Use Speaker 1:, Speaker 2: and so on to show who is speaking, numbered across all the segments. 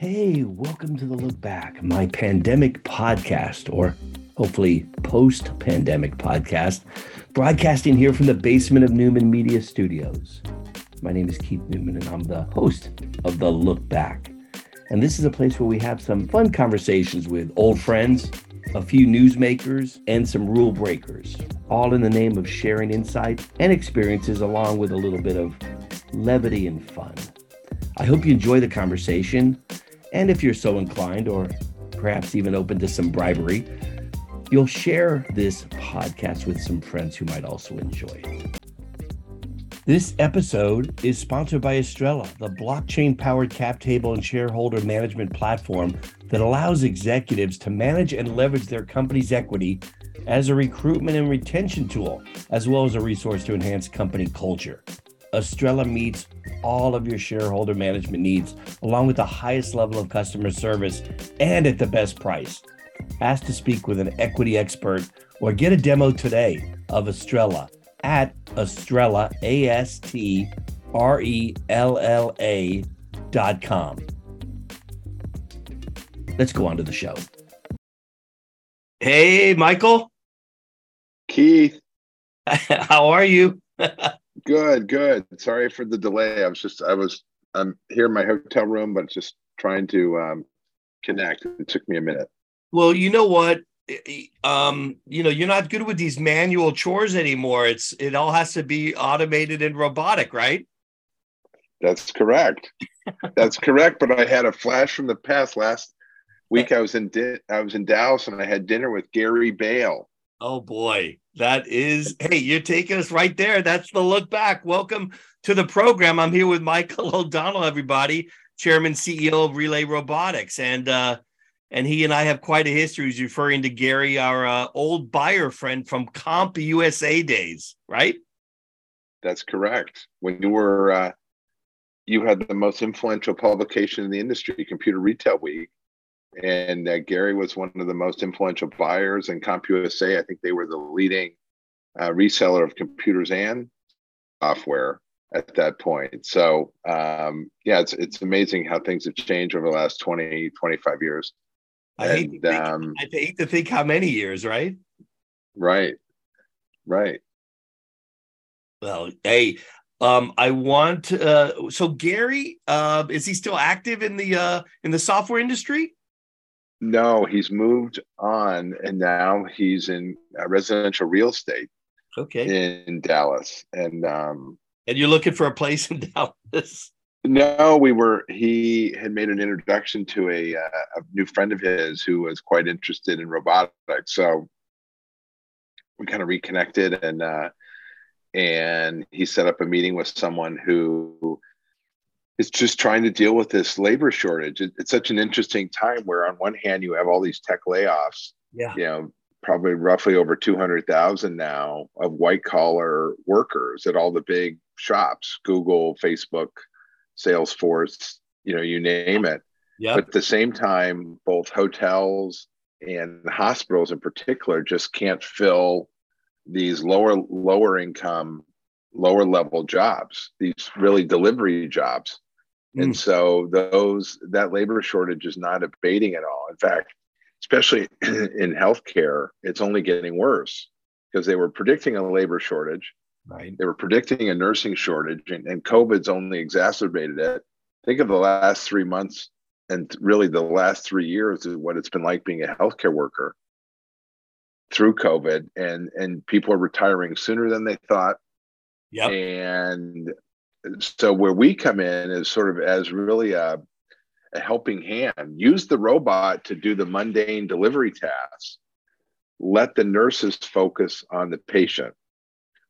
Speaker 1: Hey, welcome to the Look Back, my pandemic podcast, or hopefully post pandemic podcast, broadcasting here from the basement of Newman Media Studios. My name is Keith Newman, and I'm the host of the Look Back. And this is a place where we have some fun conversations with old friends, a few newsmakers, and some rule breakers, all in the name of sharing insight and experiences, along with a little bit of levity and fun. I hope you enjoy the conversation. And if you're so inclined, or perhaps even open to some bribery, you'll share this podcast with some friends who might also enjoy it. This episode is sponsored by Astrella, the blockchain powered cap table and shareholder management platform that allows executives to manage and leverage their company's equity as a recruitment and retention tool, as well as a resource to enhance company culture. Astrella meets all of your shareholder management needs, along with the highest level of customer service and at the best price. Ask to speak with an equity expert or get a demo today of Astrella at Astrella, A S T R E L L A dot com. Let's go on to the show. Hey, Michael.
Speaker 2: Keith.
Speaker 1: How are you?
Speaker 2: good, good. Sorry for the delay. I was just, I was, I'm here in my hotel room, but just trying to um, connect. It took me a minute.
Speaker 1: Well, you know what? Um, you know, you're not good with these manual chores anymore. It's it all has to be automated and robotic, right?
Speaker 2: That's correct. That's correct. But I had a flash from the past. Last week, I was in di- I was in Dallas, and I had dinner with Gary Bale.
Speaker 1: Oh boy, that is hey, you're taking us right there. That's the look back. Welcome to the program. I'm here with Michael O'Donnell, everybody, Chairman CEO of Relay Robotics, and uh, and he and I have quite a history. He's referring to Gary, our uh, old buyer friend from CompUSA days, right?
Speaker 2: That's correct. When you were, uh, you had the most influential publication in the industry, Computer Retail Week, and uh, Gary was one of the most influential buyers in CompUSA. I think they were the leading uh, reseller of computers and software at that point. So um, yeah, it's it's amazing how things have changed over the last 20, 25 years.
Speaker 1: I hate, and, think, um, I hate to think how many years, right?
Speaker 2: Right, right.
Speaker 1: Well, hey, um, I want uh, so Gary, uh, is he still active in the uh, in the software industry?
Speaker 2: No, he's moved on, and now he's in uh, residential real estate.
Speaker 1: Okay.
Speaker 2: In Dallas, and um,
Speaker 1: and you're looking for a place in Dallas.
Speaker 2: No, we were. He had made an introduction to a, uh, a new friend of his who was quite interested in robotics. So we kind of reconnected, and uh, and he set up a meeting with someone who is just trying to deal with this labor shortage. It, it's such an interesting time where, on one hand, you have all these tech layoffs.
Speaker 1: Yeah.
Speaker 2: You know, probably roughly over two hundred thousand now of white collar workers at all the big shops, Google, Facebook Salesforce, you know, you name it.
Speaker 1: Yeah.
Speaker 2: But at the same time, both hotels and hospitals in particular just can't fill these lower lower income, lower level jobs, these really delivery jobs. Mm. And so those that labor shortage is not abating at all. In fact, especially in healthcare, it's only getting worse because they were predicting a labor shortage
Speaker 1: Right.
Speaker 2: They were predicting a nursing shortage, and, and COVID's only exacerbated it. Think of the last three months and really the last three years is what it's been like being a healthcare worker through COVID, and and people are retiring sooner than they thought.
Speaker 1: Yeah.
Speaker 2: And so where we come in is sort of as really a, a helping hand. Use the robot to do the mundane delivery tasks. Let the nurses focus on the patient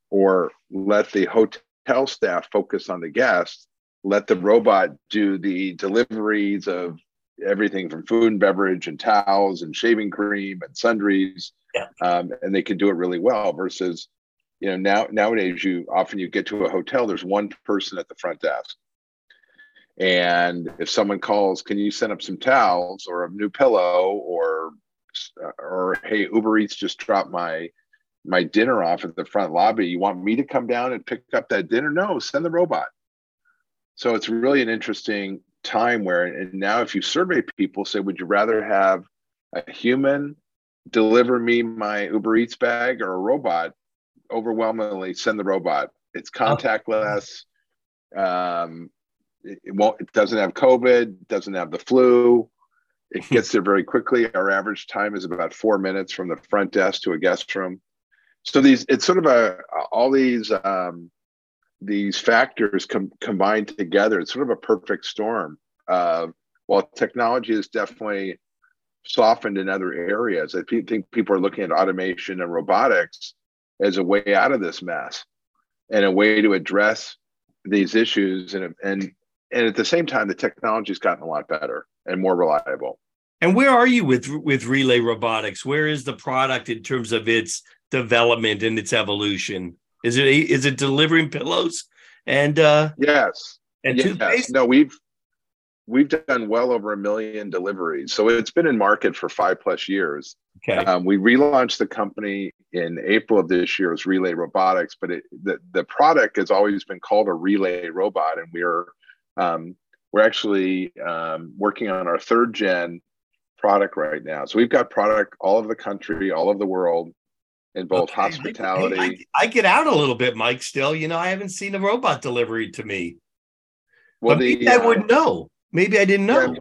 Speaker 2: or let the hotel staff focus on the guests let the robot do the deliveries of everything from food and beverage and towels and shaving cream and sundries
Speaker 1: yeah.
Speaker 2: um, and they can do it really well versus you know now nowadays you often you get to a hotel there's one person at the front desk and if someone calls can you send up some towels or a new pillow or or hey uber eats just dropped my my dinner off at the front lobby. You want me to come down and pick up that dinner? No, send the robot. So it's really an interesting time where and now if you survey people say would you rather have a human deliver me my uber eats bag or a robot overwhelmingly send the robot. It's contactless. Um, it, it won't it doesn't have covid doesn't have the flu. It gets there very quickly. Our average time is about four minutes from the front desk to a guest room. So these it's sort of a all these um, these factors com- combined together it's sort of a perfect storm uh, while technology is definitely softened in other areas i think people are looking at automation and robotics as a way out of this mess and a way to address these issues. And and and at the same time the technology's gotten a lot better and more reliable.
Speaker 1: And where are you with with relay robotics? Where is the product in terms of its development and its evolution? Is it is it delivering pillows and uh
Speaker 2: yes.
Speaker 1: and
Speaker 2: yes.
Speaker 1: toothpaste?
Speaker 2: No, we've we've done well over a million deliveries. So it's been in market for five plus years.
Speaker 1: Okay.
Speaker 2: Um, we relaunched the company in April of this year as Relay Robotics, but it, the the product has always been called a Relay robot, and we're um, we're actually um, working on our third gen product right now. So we've got product all over the country, all over the world in both okay. hospitality. I,
Speaker 1: I, I, get out a little bit, Mike. Still, you know, I haven't seen a robot delivery to me. Well, but the, I uh, would know. Maybe I didn't know.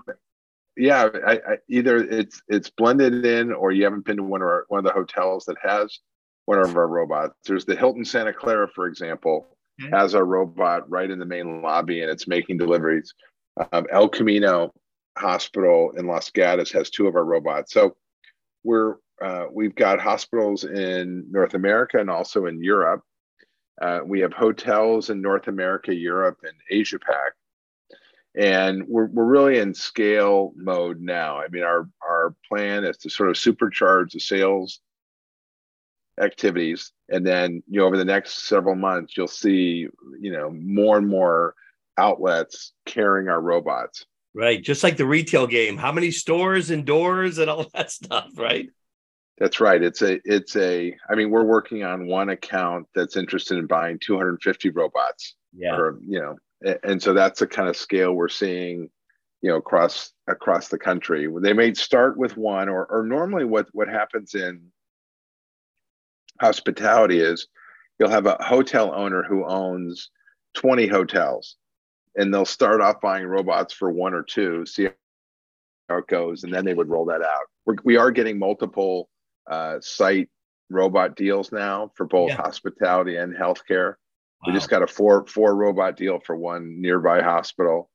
Speaker 2: Yeah, yeah I, I, either it's it's blended in, or you haven't been to one of our, one of the hotels that has one of our robots. There's the Hilton Santa Clara, for example, okay. has a robot right in the main lobby, and it's making deliveries. Um, El Camino Hospital in Los Gatos has two of our robots. So we're uh, we've got hospitals in North America and also in Europe. Uh, we have hotels in North America, Europe, and Asia Pac. And we're, we're really in scale mode now. I mean, our, our plan is to sort of supercharge the sales activities. And then, you know, over the next several months, you'll see, you know, more and more outlets carrying our robots.
Speaker 1: Right. Just like the retail game. How many stores and doors and all that stuff, right?
Speaker 2: That's right. It's a it's a I mean, we're working on one account that's interested in buying 250 robots.
Speaker 1: Yeah.
Speaker 2: Or, you know, and so that's the kind of scale we're seeing, you know, across across the country. They may start with one or or normally what what happens in hospitality is you'll have a hotel owner who owns 20 hotels and they'll start off buying robots for one or two, see how it goes, and then they would roll that out. We're, we are getting multiple uh, site robot deals now for both yeah. hospitality and healthcare. Wow. We just got a four four robot deal for one nearby hospital.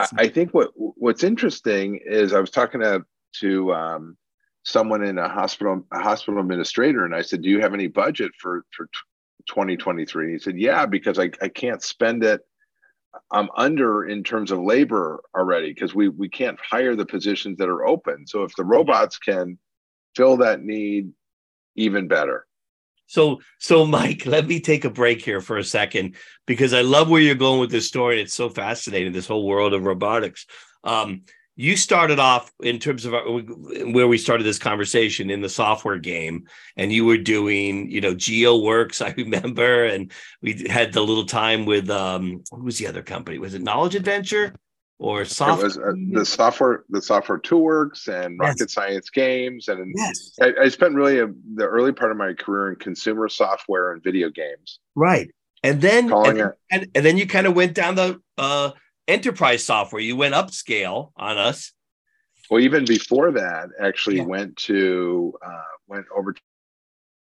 Speaker 2: I, I, think what what's interesting is I was talking to to um, someone in a hospital a hospital administrator, and I said, "Do you have any budget for for 2023?" He said, "Yeah, because I, I can't spend it. I'm under in terms of labor already because we we can't hire the positions that are open. So if the robots can fill that need even better.
Speaker 1: So, so Mike, let me take a break here for a second because I love where you're going with this story. It's so fascinating, this whole world of robotics. Um, you started off in terms of uh, where we started this conversation in the software game, and you were doing, you know, GeoWorks, I remember, and we had the little time with um, who was the other company? Was it Knowledge Adventure? Or software. Was, uh,
Speaker 2: the software, the software works and yes. rocket science games, and yes. I, I, spent really a, the early part of my career in consumer software and video games.
Speaker 1: Right, and then and, it, and, and, then you kind of went down the uh, enterprise software. You went upscale on us.
Speaker 2: Well, even before that, actually yeah. went to uh, went over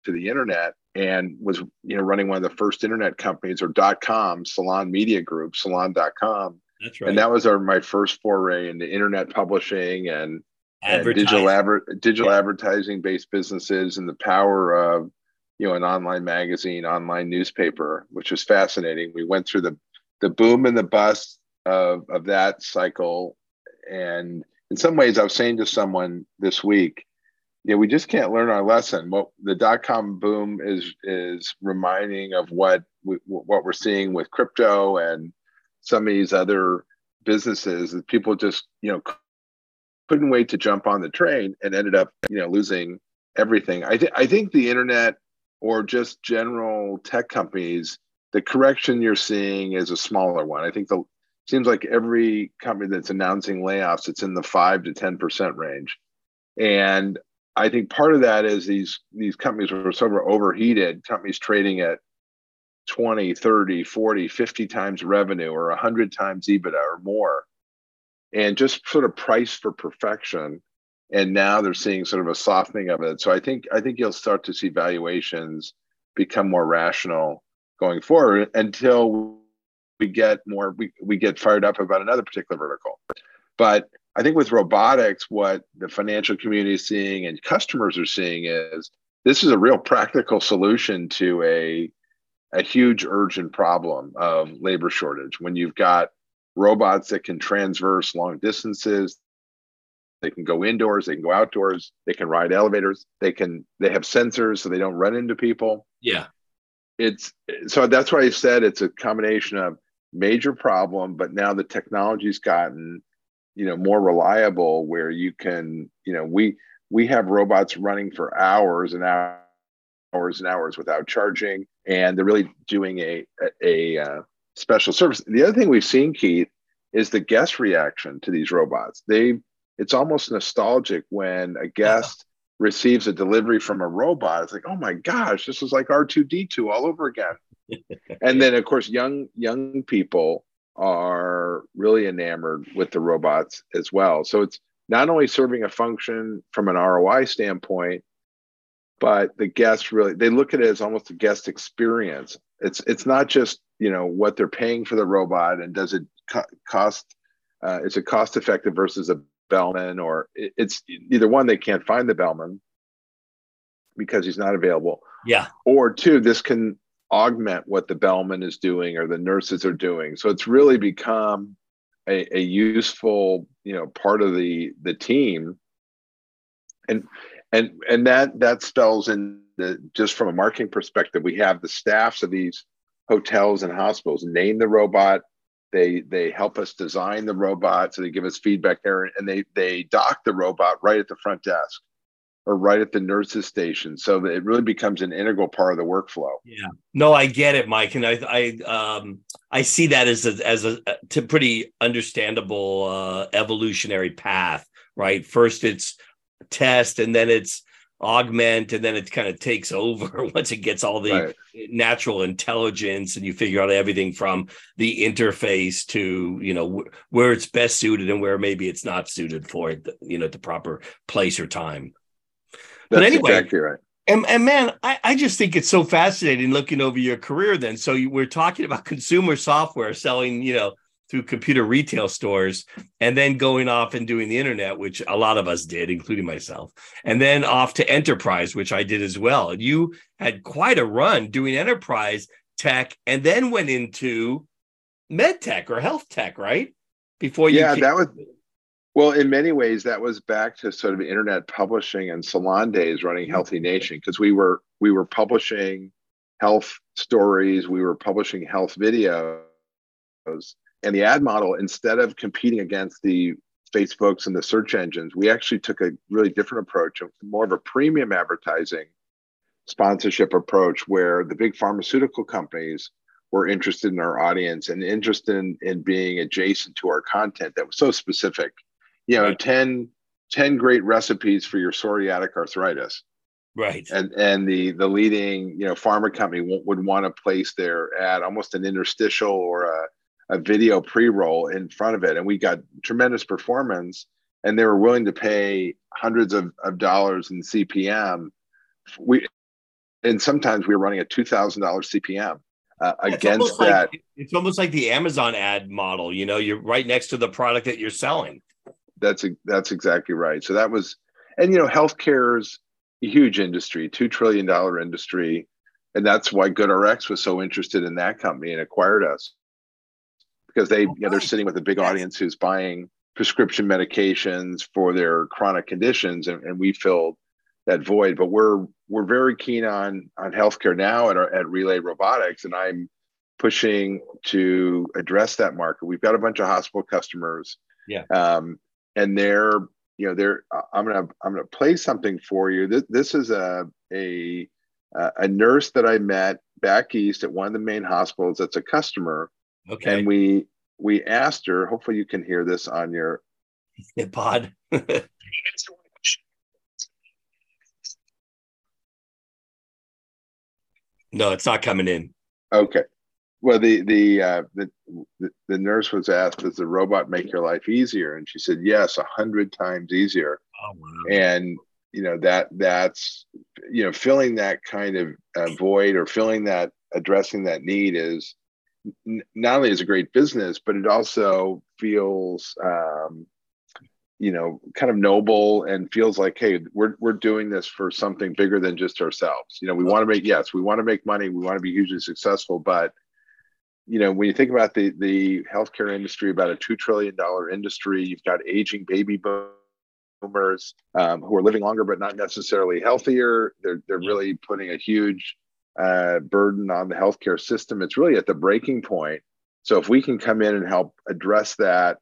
Speaker 2: to the internet and was you know running one of the first internet companies or dot com salon media group salon.com
Speaker 1: that's right.
Speaker 2: And that was our my first foray into internet publishing and, and digital adver- digital yeah. advertising based businesses and the power of you know an online magazine, online newspaper, which was fascinating. We went through the the boom and the bust of of that cycle, and in some ways, I was saying to someone this week, yeah, we just can't learn our lesson. What the dot com boom is is reminding of what we, what we're seeing with crypto and some of these other businesses that people just you know couldn't wait to jump on the train and ended up you know losing everything i think i think the internet or just general tech companies the correction you're seeing is a smaller one i think the seems like every company that's announcing layoffs, it's in the five to ten percent range, and I think part of that is these these companies were sort of overheated. Companies trading at 20, 30, 40, 50 times revenue or 100 times EBITDA or more, and just sort of price for perfection. And now they're seeing sort of a softening of it. So I think I think you'll start to see valuations become more rational going forward until we get more we, we get fired up about another particular vertical. But I think with robotics, what the financial community is seeing and customers are seeing is this is a real practical solution to a a huge urgent problem of labor shortage. When you've got robots that can transverse long distances they can go indoors they can go outdoors they can ride elevators they can they have sensors so they don't run into people.
Speaker 1: Yeah.
Speaker 2: It's so that's why i said it's a combination of major problem but now the technology's gotten you know more reliable where you can you know we we have robots running for hours and hours hours and hours without charging, and they're really doing a a, a uh, special service. The other thing we've seen, Keith, is the guest reaction to these robots. They it's almost nostalgic when a guest receives a delivery from a robot. It's like, oh my gosh, this is like R two D two all over again. and then of course, young young people are really enamored with the robots as well. So it's not only serving a function from an ROI standpoint, but the guests really they look at it as almost a guest experience. It's it's not just you know what they're paying for the robot and does it co- cost uh, is it cost effective versus a bellman or it, it's either one they can't find the bellman because he's not available.
Speaker 1: Yeah.
Speaker 2: Or two this can augment what the bellman is doing or the nurses are doing. So it's really become a, a useful you know part of the the team. And and and that that spells in the, just from a marketing perspective we have the staffs of these hotels and hospitals name the robot. They they help us design the robot. So they give us feedback there and they they dock the robot right at the front desk or right at the nurses station. So that it really becomes an integral part of the workflow.
Speaker 1: Yeah. No i get it mike. And i i um i see that as a as a, a pretty understandable uh evolutionary path right? First it's test and then it's augment and then it kind of takes over once it gets all the right. natural intelligence and you figure out everything from the interface to you know where it's best suited and where maybe it's not suited for it you know at the proper place or time.
Speaker 2: That's but anyway exactly right.
Speaker 1: and, and man I, I just think it's so fascinating looking over your career then. So you, we're talking about consumer software selling you know through computer retail stores and then going off and doing the internet, which a lot of us did, including myself, and then off to enterprise, which I did as well. and You had quite a run doing enterprise tech and then went into med tech or health tech, right?
Speaker 2: Before you Yeah, came- that was well, in many ways, that was back to sort of internet publishing and salon days running mm-hmm. HealthiNation because we were we were publishing health stories, we were publishing health videos and the ad model, instead of competing against the Facebooks and the search engines, we actually took a really different approach, more of a premium advertising sponsorship approach, where the big pharmaceutical companies were interested in our audience and interested in, in being adjacent to our content that was so specific. You know, right. 10, 10 great recipes for your psoriatic arthritis.
Speaker 1: Right.
Speaker 2: And and the the leading, you know, pharma company w- would want to place their ad almost an interstitial or a a video pre-roll in front of it and we got tremendous performance and they were willing to pay hundreds of, of dollars in cpm we and sometimes we were running a $2000 cpm uh, against that.
Speaker 1: like, it's almost like the amazon ad model you know you're right next to the product that you're selling.
Speaker 2: That's that's exactly right. So that was and you know healthcare's a huge industry $2 trillion industry and that's why goodrx was so interested in that company and acquired us because they you know, they're sitting with a big audience who's buying prescription medications for their chronic conditions and, and we filled that void. But we're we're very keen on on healthcare now at, our, at relay robotics and i'm pushing to address that market. We've got a bunch of hospital customers
Speaker 1: yeah.
Speaker 2: um, and they're you know they're i'm gonna i'm gonna play something for you. This, this is a a a nurse that i met back east at one of the main hospitals that's a customer
Speaker 1: Okay.
Speaker 2: And we we asked her, hopefully you can hear this on your
Speaker 1: pod. no, it's not coming in.
Speaker 2: Okay. Well, the the, uh, the the nurse was asked, "Does the robot make your life easier?" And she said, "Yes, a hundred times easier." Oh, wow. And you know that that's you know filling that kind of uh, void or filling that addressing that need is not only is a great business, but it also feels um, you know kind of noble and feels like hey we're we're doing this for something bigger than just ourselves you know we want to make yes we want to make money we want to be hugely successful but you know, when you think about the the healthcare industry, about a two trillion dollar industry, you've got aging baby boomers um, who are living longer but not necessarily healthier. They're they're really putting a huge uh, burden on the healthcare system. It's really at the breaking point. So if we can come in and help address that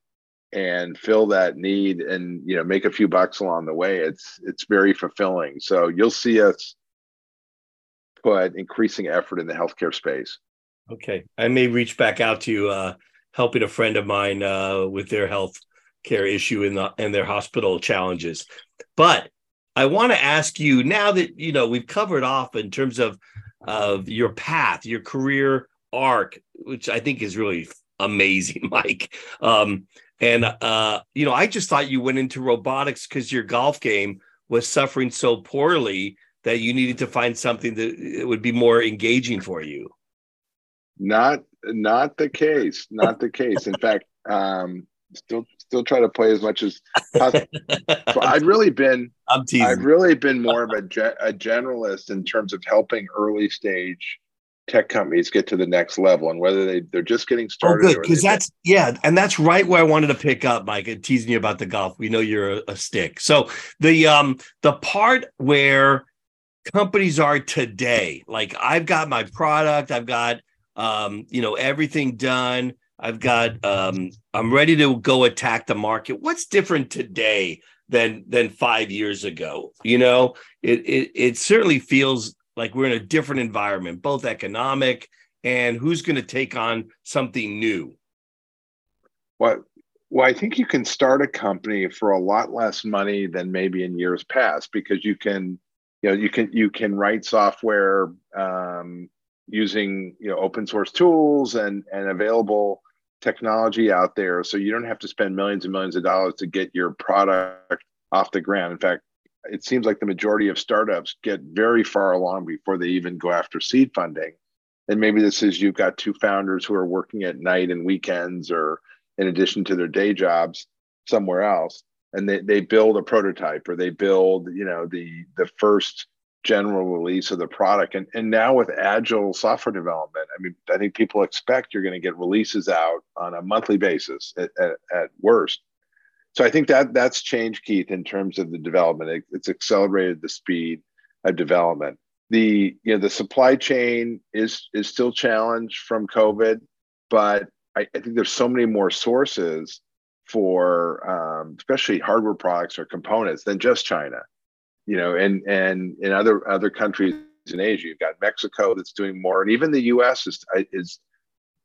Speaker 2: and fill that need and you know make a few bucks along the way, it's it's very fulfilling. So you'll see us put increasing effort in the healthcare space.
Speaker 1: Okay, I may reach back out to you, uh, helping a friend of mine uh, with their health care issue in the and their hospital challenges. But I want to ask you now that you know we've covered off in terms of of your path, your career arc, which I think is really amazing, Mike. Um, and uh, you know, I just thought you went into robotics because your golf game was suffering so poorly that you needed to find something that would be more engaging for you.
Speaker 2: Not not the case. Not the case. In fact, um, still still try to play as much as possible. so I've really been I'm teasing. I've really been more of a, ge- a generalist in terms of helping early stage tech companies get to the next level and whether they they're just getting started.
Speaker 1: Oh, good because that's been. yeah, and that's right where I wanted to pick up, Mike. And teasing you about the golf. We know you're a, a stick. So the um the part where companies are today, like I've got my product, I've got um, you know, everything done. I've got um, I'm ready to go attack the market. What's different today than than five years ago? You know, it it, it certainly feels like we're in a different environment, both economic and who's going to take on something new.
Speaker 2: Well, well, I think you can start a company for a lot less money than maybe in years past because you can, you know, you can you can write software. Um, using you know open source tools and and available technology out there so you don't have to spend millions and millions of dollars to get your product off the ground. In fact it seems like the majority of startups get very far along before they even go after seed funding. And maybe this is you've got two founders who are working at night and weekends or in addition to their day jobs somewhere else and they, they build a prototype or they build you know the the first general release of the product. And, and now with agile software development, I mean, I think people expect you're going to get releases out on a monthly basis at, at, at, worst. So I think that that's changed, Keith, in terms of the development. It, it's accelerated the speed of development. The you know the supply chain is is still challenged from COVID, but I, I think there's so many more sources for um, especially hardware products or components than just China you know, and and in other other countries in Asia, you've got Mexico that's doing more, and even the U.S. is is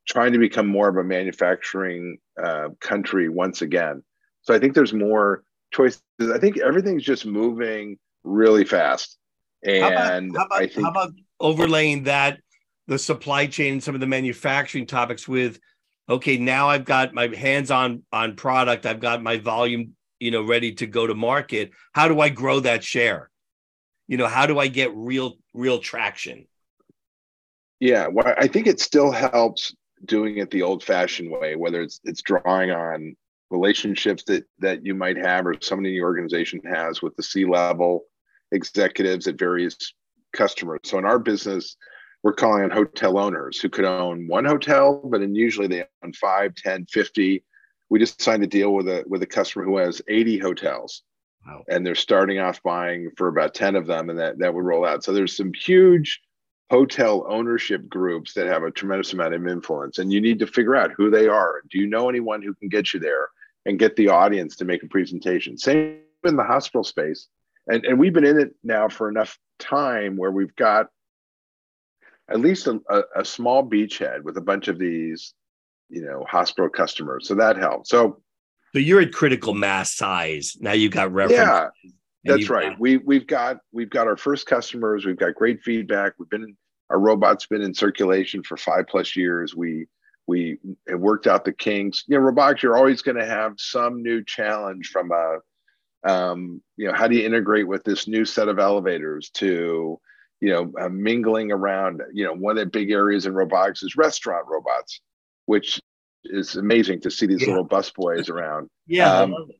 Speaker 2: trying to become more of a manufacturing uh, country once again. So I think there's more choices. I think everything's just moving really fast, and how about,
Speaker 1: how about,
Speaker 2: I think
Speaker 1: how about overlaying that the supply chain, and some of the manufacturing topics with okay now i've got my hands on on product i've got my volume you know ready to go to market how do i grow that share? You know how do i get real real traction?
Speaker 2: Yeah well i think it still helps doing it the old fashioned way whether it's it's drawing on relationships that that you might have or somebody in the organization has with the c level executives at various customers. So in our business we're calling on hotel owners who could own one hotel but then usually they own 5 10 50 we just signed a deal with a with a customer who has 80 hotels. Wow. and they're starting off buying for about 10 of them and that that would roll out. So there's some huge hotel ownership groups that have a tremendous amount of influence and you need to figure out who they are. Do you know anyone who can get you there and get the audience to make a presentation? Same in the hospital space. And and we've been in it now for enough time where we've got at least a, a, a small beachhead with a bunch of these you know hospital customers. So that helped. So
Speaker 1: so you're at critical mass size now. You got reference.
Speaker 2: Yeah, that's right. Got- we we've got we've got our first customers. We've got great feedback. We've been our robot's been in circulation for five plus years. We we have worked out the kinks. You know, robotics, you're always going to have some new challenge from a, um, you know, how do you integrate with this new set of elevators to, you know, uh, mingling around. You know, one of the big areas in robotics is restaurant robots, which is amazing to see these yeah. little bus boys around.
Speaker 1: Yeah. Um, it.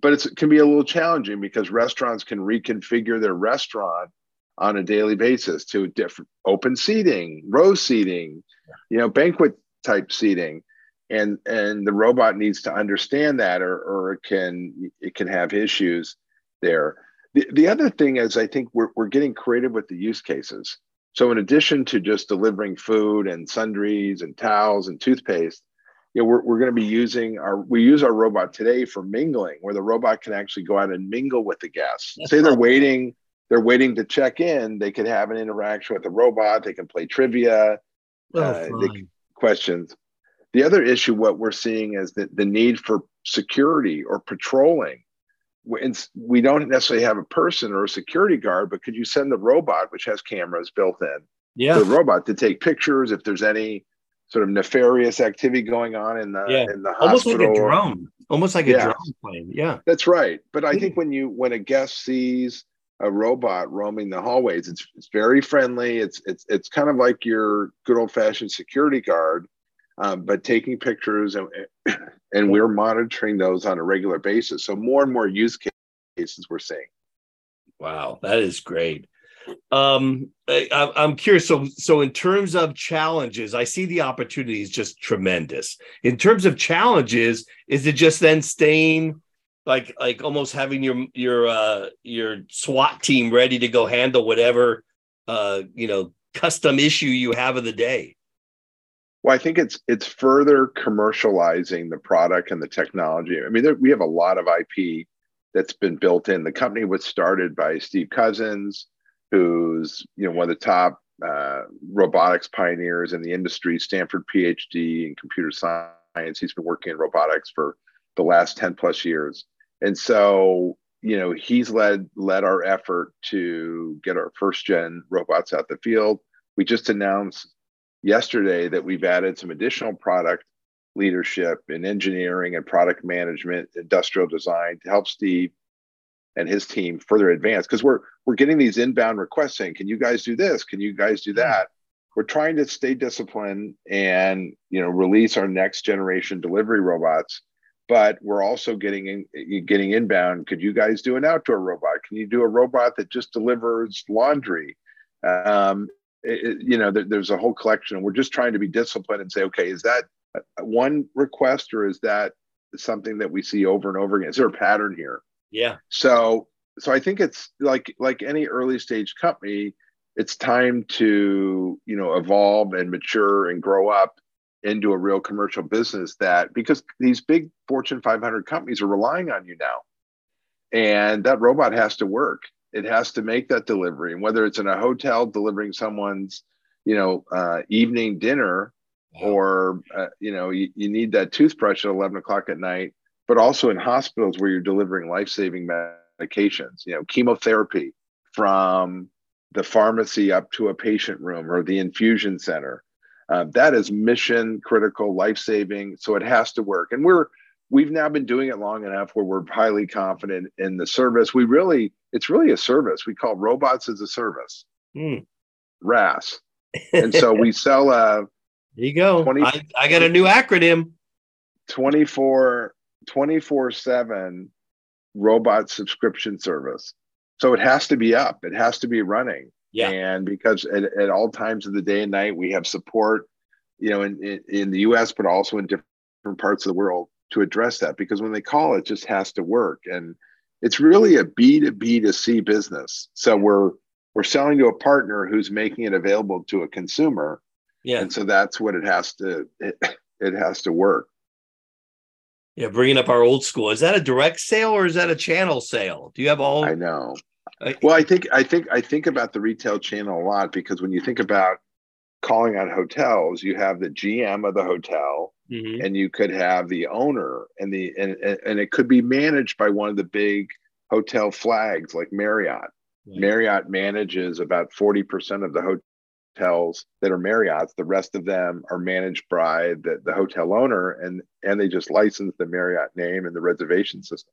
Speaker 2: But it can be a little challenging because restaurants can reconfigure their restaurant on a daily basis to different open seating, row seating, you know, banquet type seating. And and the robot needs to understand that or or it can it can have issues there. The, the other thing is I think we're we're getting creative with the use cases. So in addition to just delivering food and sundries and towels and toothpaste, you know, we're, we're going to be using our we use our robot today for mingling where the robot can actually go out and mingle with the guests. Say they're waiting they're waiting to check in, they could have an interaction with the robot. They can play trivia, oh, uh, questions. The other issue, what we're seeing is that the need for security or patrolling. We don't necessarily have a person or a security guard, but could you send the robot, which has cameras built in,
Speaker 1: yeah.
Speaker 2: the robot to take pictures if there's any sort of nefarious activity going on in the
Speaker 1: yeah.
Speaker 2: in the
Speaker 1: hospital. Almost like a drone. Almost like a drone plane. Yeah.
Speaker 2: That's right. But I think when you when a guest sees a robot roaming the hallways. It's it's very friendly. It's it's it's kind of like your good old fashioned security guard, um, but taking pictures and and we're monitoring those on a regular basis. So more and more use cases we're seeing.
Speaker 1: Wow, that is great. Um, I, I'm curious. So, so in terms of challenges, I see the opportunities just tremendous. In terms of challenges, is it just then staying like like almost having your your uh your SWAT team ready to go handle whatever uh you know custom issue you have of the day.
Speaker 2: Well, I think it's it's further commercializing the product and the technology. I mean, there, we have a lot of IP that's been built in. The company was started by Steve Cousins, who's you know one of the top uh, robotics pioneers in the industry, Stanford PhD in computer science. He's been working in robotics for the last 10 plus years and so you know he's led led our effort to get our first gen robots out the field we just announced yesterday that we've added some additional product leadership in engineering and product management industrial design to help steve and his team further advance because we're we're getting these inbound requests saying can you guys do this can you guys do that we're trying to stay disciplined and you know release our next generation delivery robots but we're also getting in, getting inbound. Could you guys do an outdoor robot? Can you do a robot that just delivers laundry? Um, it, you know, there, there's a whole collection. We're just trying to be disciplined and say, okay, is that one request or is that something that we see over and over again? Is there a pattern here?
Speaker 1: Yeah.
Speaker 2: So, so I think it's like like any early stage company, it's time to you know evolve and mature and grow up into a real commercial business that because these big Fortune 500 companies are relying on you now. And that robot has to work. It has to make that delivery. And whether it's in a hotel delivering someone's, you know, uh, evening dinner, or uh, you know, you, you need that toothbrush at 11 o'clock at night, but also in hospitals where you're delivering life-saving medications, you know, chemotherapy from the pharmacy up to a patient room or the infusion center uh, that is mission critical, life saving. So it has to work. And we're we've now been doing it long enough where we're highly confident in the service. We really it's really a service. We call robots as a service.
Speaker 1: Mm.
Speaker 2: RAS. And so we sell a
Speaker 1: there you go. 20, I, I got a new acronym
Speaker 2: 24 24 7 robot subscription service. So it has to be up, it has to be running.
Speaker 1: Yeah.
Speaker 2: And because at, at all times of the day and night, we have support, you know, in, in, in the US, but also in different parts of the world to address that because when they call, it just has to work. And it's really a B to B to C business. So we're, we're selling to a partner who's making it available to a consumer.
Speaker 1: Yeah.
Speaker 2: And so that's what it has to, it, it has to work.
Speaker 1: Yeah, bringing up our old school. Is that a direct sale or is that a channel sale? Do you have all?
Speaker 2: I know. Well, I think I think I think about the retail channel a lot because when you think about calling on hotels, you have the GM of the hotel, mm-hmm. and you could have the owner and the and and it could be managed by one of the big hotel flags like Marriott. Right. Marriott manages about 40% of the hotels that are Marriott's. The rest of them are managed by the, the hotel owner and and they just license the Marriott name and the reservation system.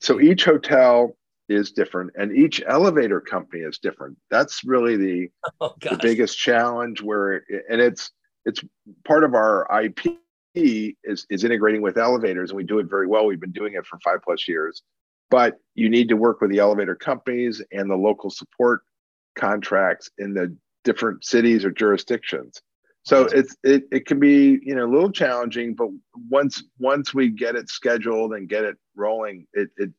Speaker 2: So each hotel is different and each elevator company is different. That's really the, oh, the biggest challenge where and it's it's part of our IP is is integrating with elevators and we do it very well. We've been doing it for 5 plus years. But you need to work with the elevator companies and the local support contracts in the different cities or jurisdictions. So it's it, it can be you know a little challenging, but once once we get it scheduled and get it rolling, it, it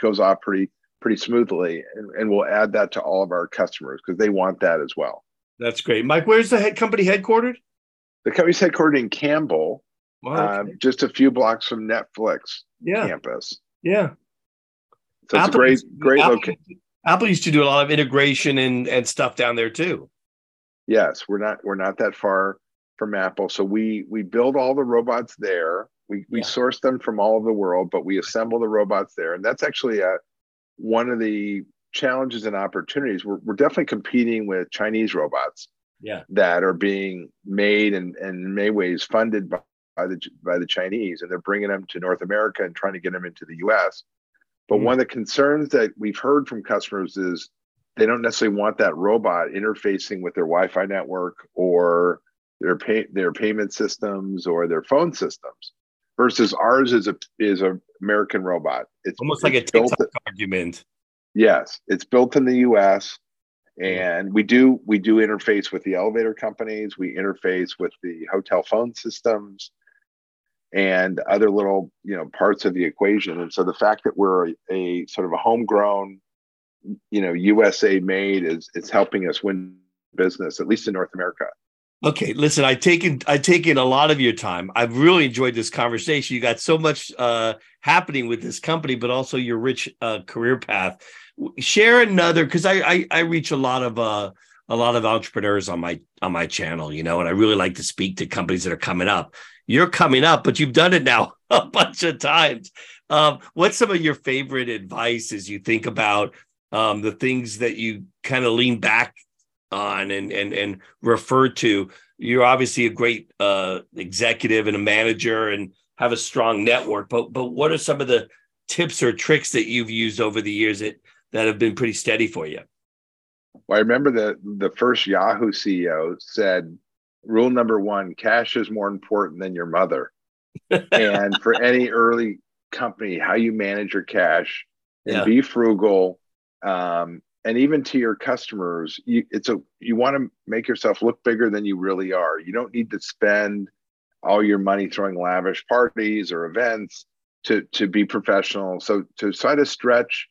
Speaker 2: goes off pretty pretty smoothly, and, and we'll add that to all of our customers because they want that as well.
Speaker 1: That's great, Mike. Where's the head company headquartered?
Speaker 2: The company's headquartered in Campbell, wow, okay. um, just a few blocks from Netflix yeah. campus.
Speaker 1: Yeah.
Speaker 2: So it's Apple, a great, great
Speaker 1: Apple,
Speaker 2: location.
Speaker 1: Apple used to do a lot of integration and and stuff down there too.
Speaker 2: Yes, we're not we're not that far from Apple, so we we build all the robots there. We we yeah. source them from all over the world, but we assemble the robots there, and that's actually a one of the challenges and opportunities. We're we're definitely competing with Chinese robots.
Speaker 1: Yeah,
Speaker 2: that are being made and and in many ways funded by, by the by the Chinese, and they're bringing them to North America and trying to get them into the U.S. But mm-hmm. one of the concerns that we've heard from customers is they don't necessarily want that robot interfacing with their Wi-Fi network or their pay, their payment systems or their phone systems. Versus ours is a is a American robot.
Speaker 1: It's almost like a TikTok built, argument.
Speaker 2: Yes, it's built in the U.S. and we do we do interface with the elevator companies. We interface with the hotel phone systems and other little you know parts of the equation. And so the fact that we're a, a sort of a homegrown you know usa made is it's helping us win business at least in north america.
Speaker 1: Okay listen I've taken I've taken a lot of your time. I've really enjoyed this conversation. You got so much uh happening with this company but also your rich uh career path share another because I, I i reach a lot of uh a lot of entrepreneurs on my on my channel you know and i really like to speak to companies that are coming up you're coming up, but you've done it now a bunch of times. Um, what's some of your favorite advice as you think about um, the things that you kind of lean back on and and and refer to? You're obviously a great uh, executive and a manager and have a strong network, but but what are some of the tips or tricks that you've used over the years that that have been pretty steady for you?
Speaker 2: Well, I remember the the first Yahoo CEO said rule number one cash is more important than your mother and for any early company how you manage your cash and yeah. be frugal um, and even to your customers you, it's a you want to make yourself look bigger than you really are you don't need to spend all your money throwing lavish parties or events to to be professional so to try to stretch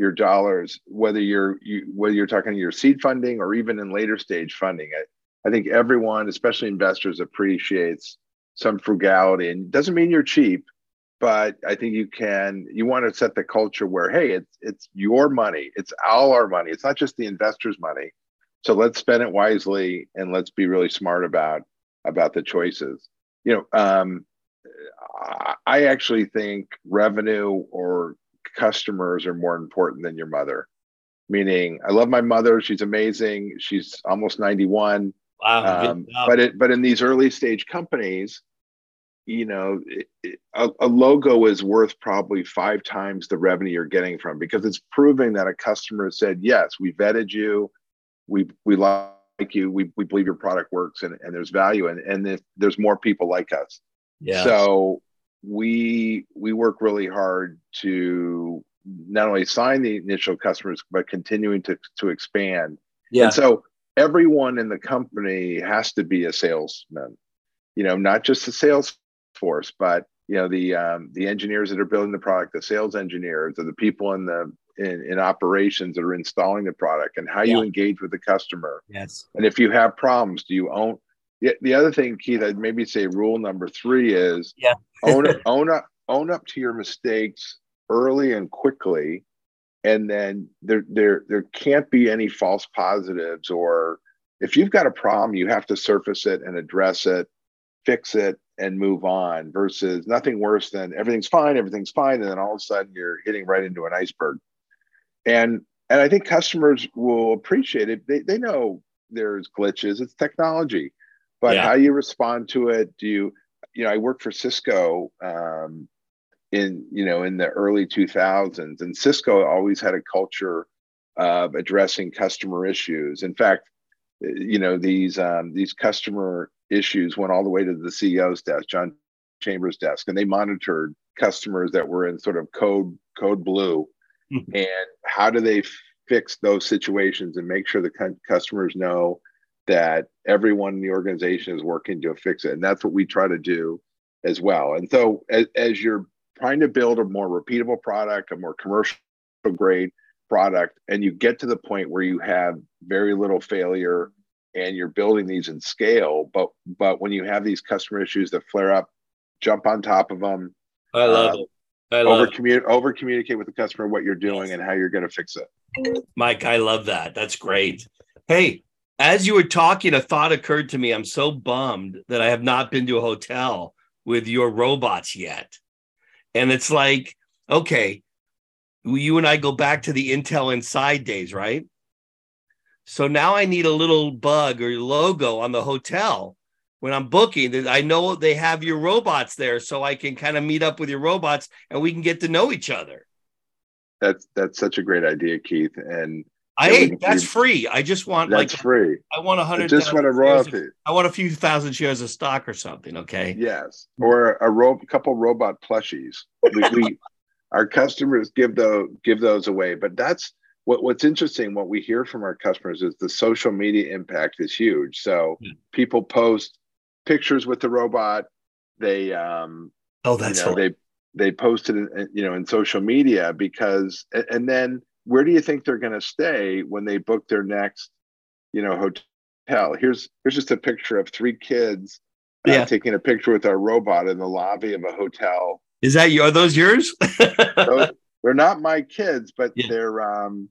Speaker 2: your dollars whether you're you, whether you're talking your seed funding or even in later stage funding I think everyone, especially investors, appreciates some frugality. And it doesn't mean you're cheap, but I think you can. You want to set the culture where, hey, it's it's your money. It's all our money. It's not just the investors' money. So let's spend it wisely and let's be really smart about about the choices. You know, um, I actually think revenue or customers are more important than your mother. Meaning, I love my mother. She's amazing. She's almost 91 Wow. Um, but it but in these early stage companies, you know, it, it, a, a, logo is worth probably five times the revenue you're getting from because it's proving that a customer said, yes, we vetted you, we we like you, we, we believe your product works and, and there's value and, and if there's more people like us. Yeah. So we we work really hard to not only sign the initial customers but continuing to to expand. Yeah. And so everyone in the company has to be a salesman you know not just the sales force but you know the um, the engineers that are building the product the sales engineers or the people in the in, in operations that are installing the product and how yeah. you engage with the customer
Speaker 1: yes
Speaker 2: and if you have problems do you own the, the other thing keith i'd maybe say rule number three is
Speaker 1: yeah
Speaker 2: own own up own up to your mistakes early and quickly and then there there there can't be any false positives or if you've got a problem you have to surface it and address it fix it and move on versus nothing worse than everything's fine, everything's fine, and then all of a sudden you're hitting right into an iceberg. And and I think customers will appreciate it. They they know there's glitches. It's technology, but yeah. how you respond to it? Do you you know? I worked for Cisco um, in you know in the early 2000s, and Cisco always had a culture of addressing customer issues. In fact, you know these um, these customer issues went all the way to the CEO's desk, John Chambers' desk, and they monitored customers that were in sort of code code blue, mm-hmm. and how do they fix those situations and make sure the customers know that everyone in the organization is working to fix it, and that's what we try to do as well. And so as, as you're trying to build a more repeatable product, a more commercial grade product, and you get to the point where you have very little failure and you're building these in scale but but when you have these customer issues that flare up jump on top of them
Speaker 1: i love uh, it. I
Speaker 2: love over communicate over communicate with the customer what you're doing yes. and how you're going to fix it.
Speaker 1: Mike i love that. That's great. Hey as you were talking a thought occurred to me i'm so bummed that i have not been to a hotel with your robots yet and it's like okay you and i go back to the intel inside days right so now I need a little bug or logo on the hotel when I'm booking. that I know they have your robots there, so I can kind of meet up with your robots and we can get to know each other.
Speaker 2: That's that's such a great idea, Keith. And
Speaker 1: I hey, that's free. I just want
Speaker 2: that's
Speaker 1: like
Speaker 2: free.
Speaker 1: I want a hundred.
Speaker 2: Just want a royalty.
Speaker 1: Of, I want a few thousand shares of stock or something. Okay.
Speaker 2: Yes, or a ro- couple robot plushies. We, we our customers give those give those away, but that's what, what's interesting, what we hear from our customers is the social media impact is huge. So yeah. people post pictures with the robot. They, um,
Speaker 1: oh, that's
Speaker 2: you know, they they posted you know in social media because, and then where do you think they're going to stay when they book their next, you know, hotel? Here's here's just a picture of three kids uh, yeah. taking a picture with our robot in the lobby of a hotel.
Speaker 1: Is that you? Are those yours?
Speaker 2: those, they're not my kids, but yeah. they're um,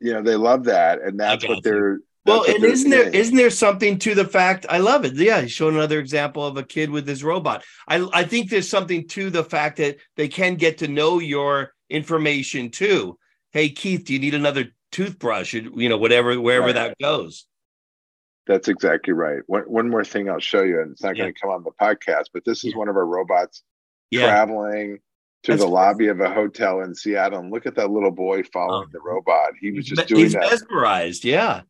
Speaker 2: you know they love that and that's what they're
Speaker 1: well and isn't there isn't there something to the fact i love it yeah he's showing another example of a kid with his robot i i think there's something to the fact that they can get to know your information too hey keith do you need another toothbrush you know whatever wherever right. that goes
Speaker 2: that's exactly right one, one more thing i'll show you and it's not yeah. going to come on the podcast but this is yeah. one of our robots yeah. traveling to That's the lobby of a hotel in Seattle and look at that little boy following oh. the robot. He was just doing
Speaker 1: he's
Speaker 2: that.
Speaker 1: mesmerized. Yeah.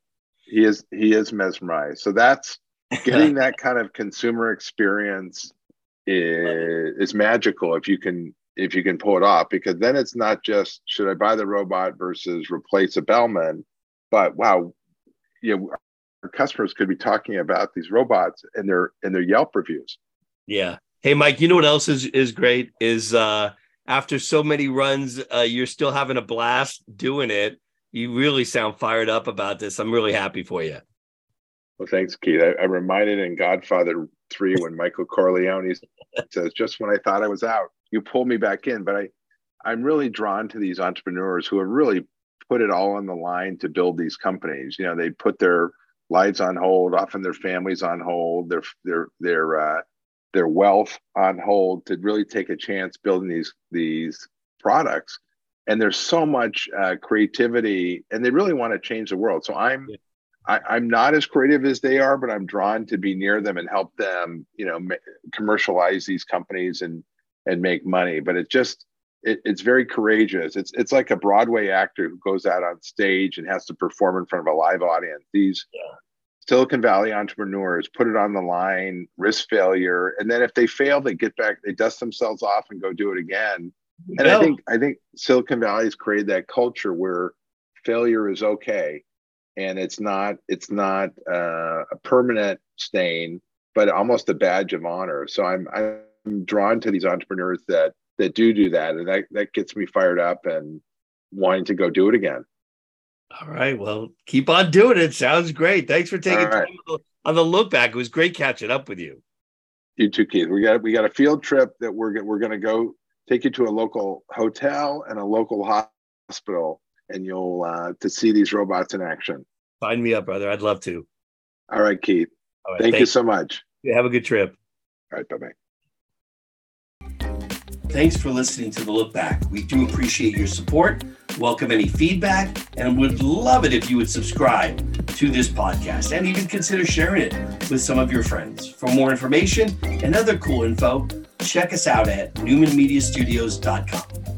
Speaker 2: He is he is mesmerized. So that's getting that kind of consumer experience is, is magical if you can if you can pull it off because then it's not just should I buy the robot versus replace a bellman, but wow, you know, our customers could be talking about these robots and their and their Yelp reviews.
Speaker 1: Yeah. Hey Mike, you know what else is is great is uh after so many runs, uh, you're still having a blast doing it. You really sound fired up about this. I'm really happy for you.
Speaker 2: Well, thanks, Keith. I, am reminded in Godfather 3 when Michael Corleone says, just when I thought I was out, you pulled me back in. But I, I'm really drawn to these entrepreneurs who have really put it all on the line to build these companies. You know, they put their lives on hold, often their families on hold, their their their uh, their wealth on hold to really take a chance building these these products and there's so much uh, creativity and they really want to change the world so i'm yeah. I, am not as creative as they are but i'm drawn to be near them and help them you know ma- commercialize these companies and and make money but it just it, it's very courageous it's it's like a broadway actor who goes out on stage and has to perform in front of a live audience these yeah. Silicon Valley entrepreneurs put it on the line, risk failure, and then if they fail, they get back, they dust themselves off and go do it again. And I think I think Silicon Valley has created that culture where failure is okay, and it's not it's not uh, a permanent stain, but almost a badge of honor. So I'm I'm drawn to these entrepreneurs that that do do that, and that that gets me fired up and wanting to go do it again.
Speaker 1: All right. Well, keep on doing it. Sounds great. Thanks for taking right. time on the look back. It was great catching up with you.
Speaker 2: You too, Keith. We got we got a field trip that we're we're going to go take you to a local hotel and a local hospital, and you'll uh, to see these robots in action.
Speaker 1: Find me up, brother. I'd love to.
Speaker 2: All right, Keith. All right, Thank you so much.
Speaker 1: Have a good trip.
Speaker 2: All right. Bye bye.
Speaker 1: Thanks for listening to the Look Back. We do appreciate your support, welcome any feedback, and would love it if you would subscribe to this podcast and even consider sharing it with some of your friends. For more information and other cool info, check us out at newmanmediastudios.com.